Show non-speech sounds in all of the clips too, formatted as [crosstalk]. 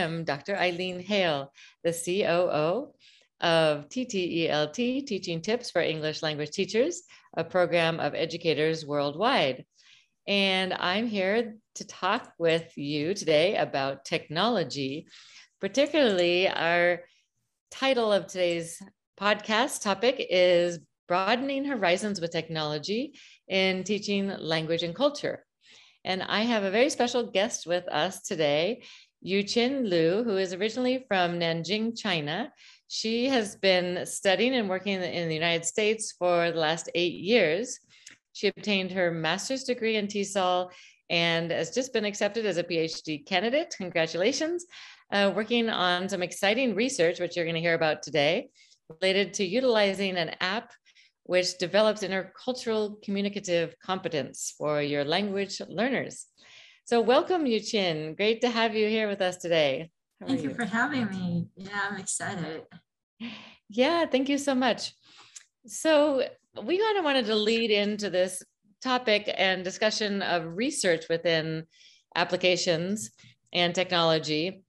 am Dr. Eileen Hale, the COO of TTELT, Teaching Tips for English Language Teachers, a program of educators worldwide. And I'm here to talk with you today about technology, particularly our title of today's podcast topic is Broadening Horizons with Technology in Teaching Language and Culture. And I have a very special guest with us today, Yuqin Liu, who is originally from Nanjing, China. She has been studying and working in the United States for the last eight years. She obtained her master's degree in TESOL and has just been accepted as a PhD candidate. Congratulations. Uh, working on some exciting research, which you're going to hear about today, related to utilizing an app which develops intercultural communicative competence for your language learners. So welcome, Yuqin. Great to have you here with us today. Thank you? you for having me. Yeah, I'm excited. Yeah, thank you so much. So we kind of wanted to lead into this topic and discussion of research within applications and technology,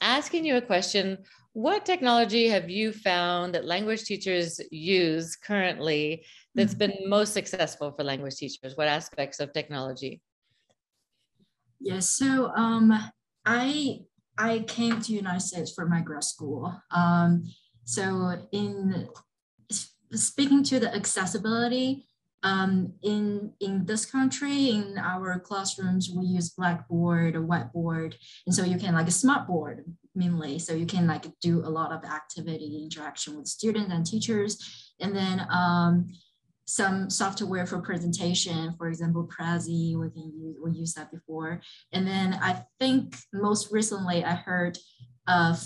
asking you a question what technology have you found that language teachers use currently that's mm-hmm. been most successful for language teachers? What aspects of technology? Yes, so um, I I came to United States for my grad school. Um, so in speaking to the accessibility, um, in in this country, in our classrooms, we use Blackboard whiteboard, and so you can like a smart board mainly. So you can like do a lot of activity interaction with students and teachers. And then um, some software for presentation, for example, Prezi, we can use, we used that before. And then I think most recently I heard of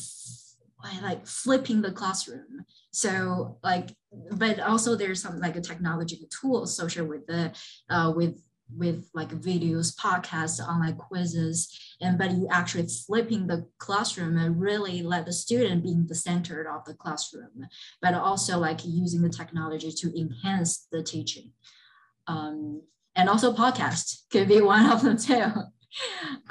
like flipping the classroom. So like, but also there's some like a technological tool associated with the, uh, with with like videos, podcasts, online quizzes, and but you actually flipping the classroom and really let the student be in the center of the classroom, but also like using the technology to enhance the teaching. Um, and also podcast could be [laughs] one of them too.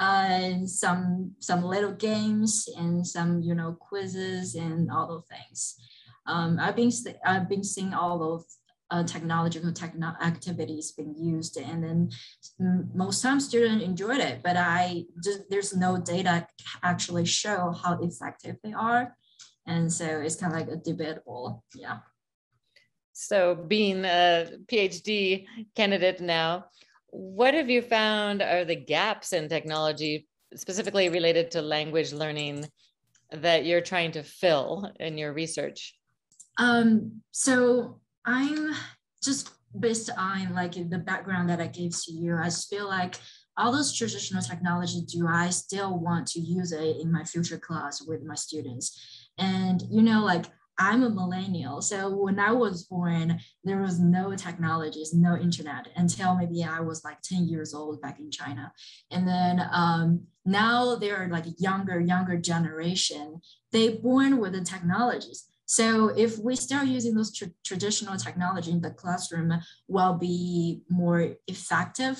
uh, some some little games and some you know quizzes and all those things. Um, I've been I've been seeing all those uh, technological techno activities being used and then most times students enjoyed it but i just there's no data actually show how effective they are and so it's kind of like a debatable yeah. So being a phd candidate now what have you found are the gaps in technology specifically related to language learning that you're trying to fill in your research? Um, so I'm just based on like the background that I gave to you, I just feel like all those traditional technology, do I still want to use it in my future class with my students? And you know, like I'm a millennial. So when I was born, there was no technologies, no internet until maybe I was like 10 years old back in China. And then um, now they're like younger, younger generation. They born with the technologies. So if we start using those tr traditional technology in the classroom, will be more effective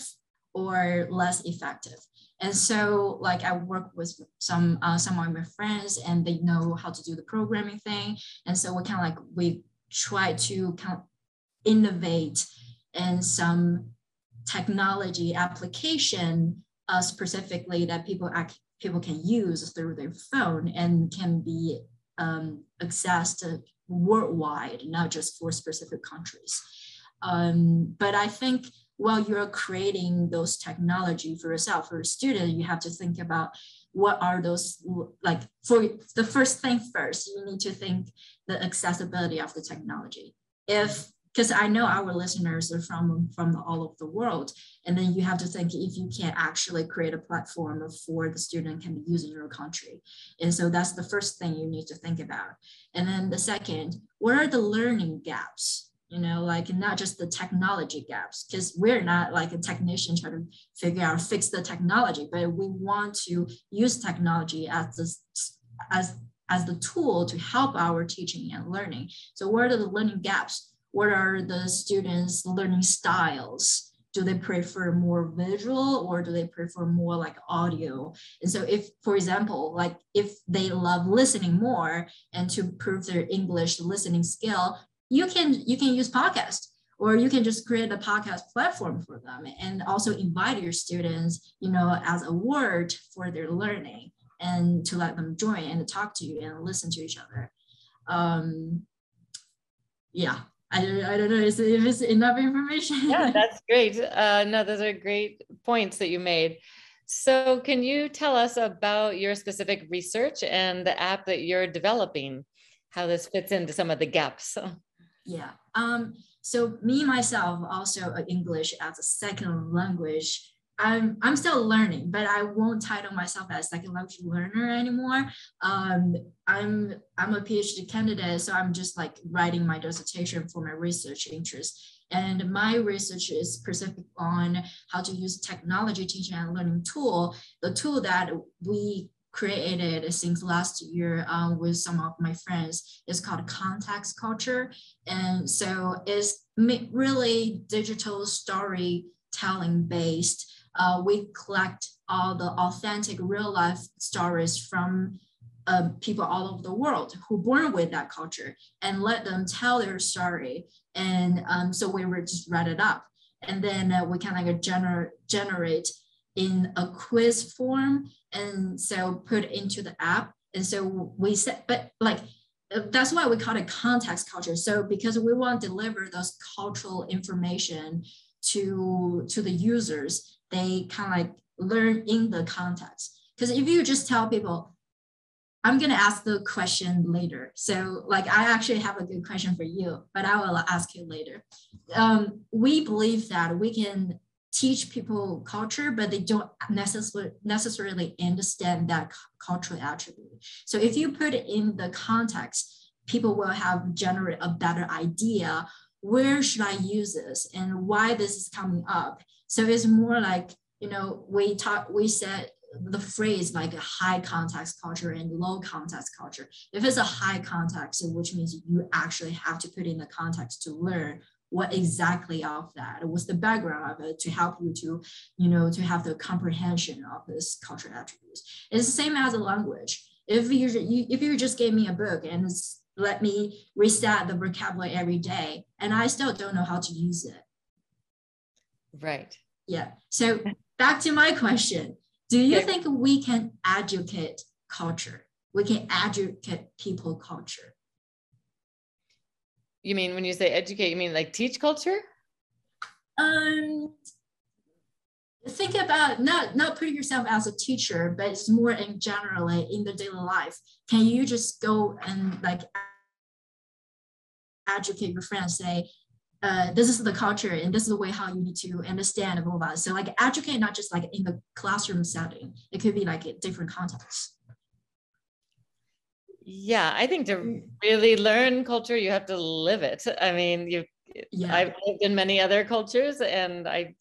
or less effective. And so like I work with some uh, some of my friends and they know how to do the programming thing. And so we kind of like, we try to kind of innovate in some technology application uh, specifically that people act, people can use through their phone and can be um, accessed worldwide, not just for specific countries. Um, but I think while you're creating those technology for yourself, for a student, you have to think about what are those like for the first thing first, you need to think the accessibility of the technology. If because I know our listeners are from from all over the world, and then you have to think if you can't actually create a platform for the student can be used in your country, and so that's the first thing you need to think about. And then the second, what are the learning gaps? You know, like not just the technology gaps, because we're not like a technician trying to figure out fix the technology, but we want to use technology as the as as the tool to help our teaching and learning. So what are the learning gaps? What are the students' learning styles? do they prefer more visual or do they prefer more like audio? And so if for example like if they love listening more and to improve their english listening skill you can you can use podcast or you can just create a podcast platform for them and also invite your students you know as a word for their learning and to let them join and talk to you and listen to each other. Um, yeah I don't, I don't know if it's enough information. yeah, [laughs] that's great. Uh, no, those are great points that you made. So, can you tell us about your specific research and the app that you're developing? How this fits into some of the gaps? [laughs] Yeah. Um, so me myself also English as a second language. I'm I'm still learning, but I won't title myself as second language learner anymore. Um, I'm I'm a PhD candidate, so I'm just like writing my dissertation for my research interest. And my research is specific on how to use technology teaching and learning tool, the tool that we created since last year um, with some of my friends. It's called Context Culture. And so it's really digital storytelling based. Uh, we collect all the authentic real life stories from uh, people all over the world who born with that culture and let them tell their story. And um, so we were just write it up. And then uh, we can like gener- generate in a quiz form and so put into the app. And so we said, but like that's why we call it context culture. So because we want to deliver those cultural information to to the users, they kind of like learn in the context. Because if you just tell people, I'm gonna ask the question later. So like I actually have a good question for you, but I will ask you later. Um, we believe that we can teach people culture, but they don't necessarily necessarily understand that cultural attribute. So if you put it in the context, people will have generate a better idea where should I use this and why this is coming up. So it's more like you know we talk we said the phrase like a high context culture and low context culture. If it's a high context, which means you actually have to put in the context to learn what exactly of that what's the background of it to help you to you know to have the comprehension of this cultural attributes it's the same as a language if you, you if you just gave me a book and let me reset the vocabulary every day and i still don't know how to use it right. Yeah. So back to my question. Do you think we can educate culture? We can educate people culture? You mean when you say educate, you mean like teach culture? Um, think about not not putting yourself as a teacher, but it's more in generally in the daily life. Can you just go and like educate your friends, say, uh, this is the culture and this is the way how you need to understand all. So like educate not just like in the classroom setting, it could be like a different contexts. Yeah, I think to mm. really learn culture, you have to live it. I mean, you yeah. I've lived in many other cultures and I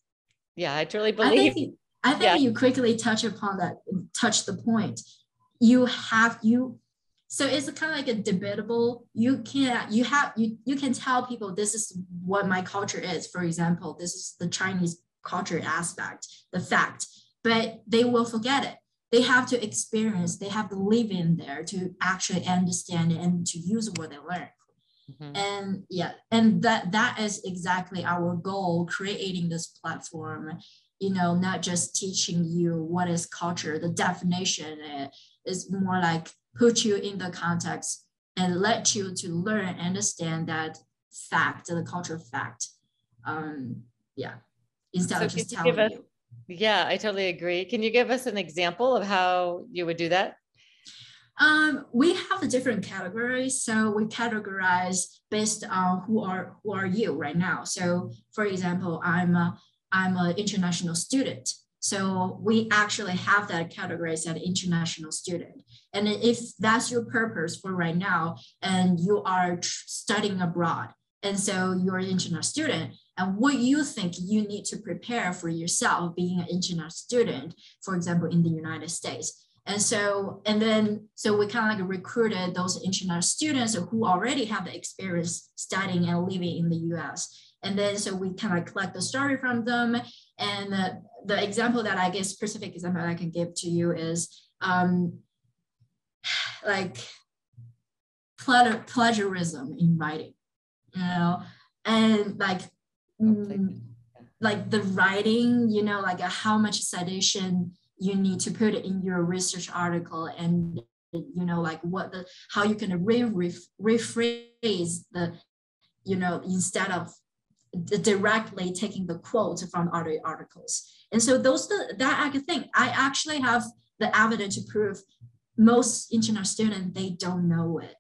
yeah, I truly believe I think, I think yeah. you quickly touch upon that, touch the point. You have you so it's kind of like a debatable you can you have you you can tell people this is what my culture is for example this is the chinese culture aspect the fact but they will forget it they have to experience, they have to live in there to actually understand and to use what they learn. Mm-hmm. And yeah, and that that is exactly our goal, creating this platform. You know, not just teaching you what is culture, the definition is more like put you in the context and let you to learn and understand that fact, the culture fact. Um, yeah, instead so of just telling you. Yeah, I totally agree. Can you give us an example of how you would do that? Um, we have a different categories. So we categorize based on who are who are you right now. So for example, I'm a, I'm an international student. So we actually have that categorized as an international student. And if that's your purpose for right now, and you are studying abroad, and so you're an international student, and what you think you need to prepare for yourself being an international student, for example, in the United States. And so, and then, so we kind of like recruited those international students who already have the experience studying and living in the US. And then so we kind of collect the story from them. And the, the example that I guess specific example I can give to you is um, like plagiarism in writing, you know, and like mm, like the writing, you know, like a, how much citation you need to put in your research article and you know like what the how you can re, re, rephrase the you know instead of directly taking the quote from other articles and so those the, that I think I actually have the evidence to prove most international students they don't know it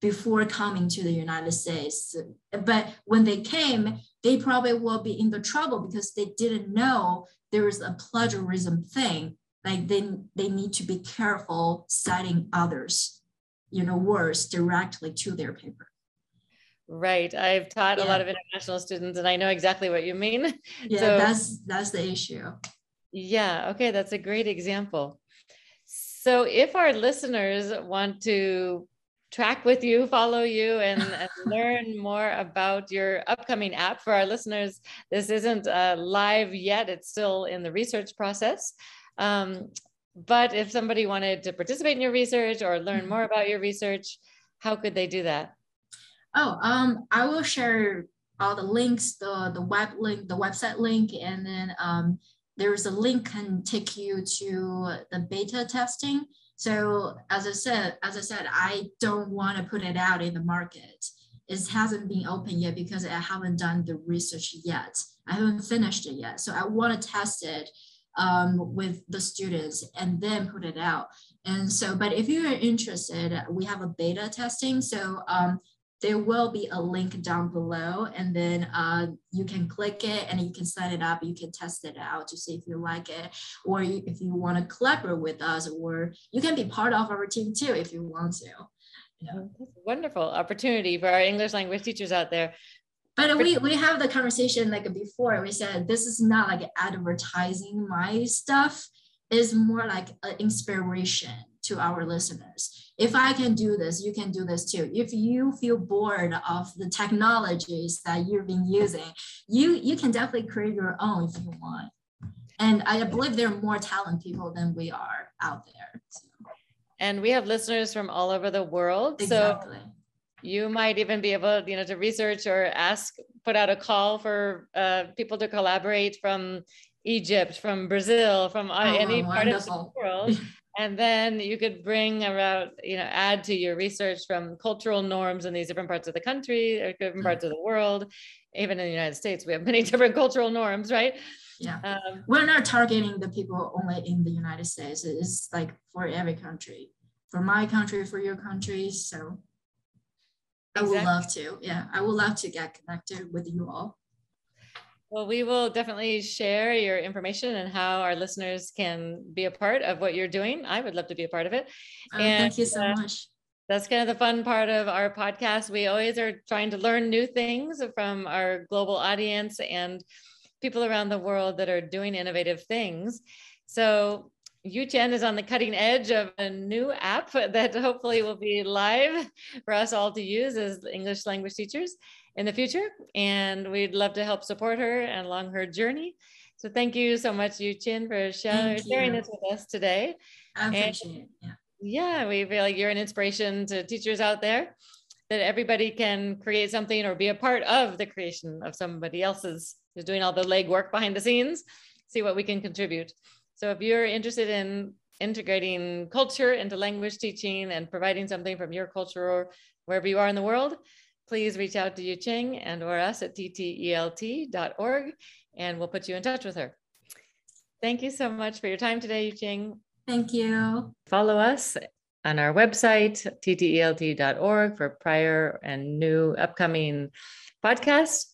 before coming to the United States. But when they came, they probably will be in the trouble because they didn't know there is a plagiarism thing. Like they, they need to be careful citing others, you know, words directly to their paper. Right. I've taught yeah. a lot of international students and I know exactly what you mean. [laughs] Yeah, so, that's that's the issue. Yeah. Okay. That's a great example. So if our listeners want to track with you, follow you, and, [laughs] and learn more about your upcoming app. For our listeners, this isn't uh, live yet, it's still in the research process. Um, but if somebody wanted to participate in your research or learn more mm-hmm. about your research, how could they do that? Oh, um, I will share all the links, the, the web link, the website link, and then um, there's a link can take you to the beta testing. So as I said, as I said, I don't want to put it out in the market. It hasn't been open yet because I haven't done the research yet. I haven't finished it yet. So I want to test it um, with the students and then put it out. And so, but if you are interested, we have a beta testing. So um, there will be a link down below and then uh, you can click it and you can sign it up you can test it out to see if you like it or if you want to collaborate with us or you can be part of our team too if you want to yeah. wonderful opportunity for our english language teachers out there but we, we have the conversation like before we said this is not like advertising my stuff is more like an inspiration to our listeners. If I can do this, you can do this too. If you feel bored of the technologies that you've been using, you, you can definitely create your own if you want. And I believe there are more talented people than we are out there. So. And we have listeners from all over the world. Exactly. So you might even be able you know to research or ask put out a call for uh, people to collaborate from egypt from brazil from uh, oh, any wonderful. part of the world [laughs] and then you could bring around you know add to your research from cultural norms in these different parts of the country or different parts of the world. Even in the united states we have many [laughs] different cultural norms right? Yeah. Um, we're not targeting the people only in the united states. It's like for every country. For my country for your country. So i would love to. Yeah i would love to get connected with you all well, we will definitely share your information and how our listeners can be a part of what you're doing. I would love to be a part of it. Oh, and, thank you so uh, much. That's kind of the fun part of our podcast. We always are trying to learn new things from our global audience and people around the world that are doing innovative things. So Yuqin is on the cutting edge of a new app [laughs] that hopefully will be live for us all to use as English language teachers in the future. And we'd love to help support her and along her journey. So thank you so much, Yuqin, for sharing, sharing this with us today. I appreciate and, it. Yeah. Yeah, we feel like you're an inspiration to teachers out there that everybody can create something or be a part of the creation of somebody else's who's doing all the legwork behind the scenes, see what we can contribute. So if you're interested in integrating culture into language teaching and providing something from your culture or wherever you are in the world, please reach out to Yuqin and or us at ttelt.org and we'll put you in touch with her. Thank you so much for your time today, Yuqin. Thank you. Follow us on our website, ttelt.org for prior and new upcoming podcasts,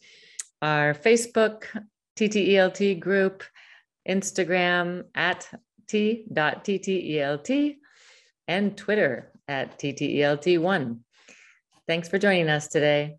our Facebook TTELT group, Instagram at t.ttelt, and Twitter at ttelt1. Thanks for joining us today.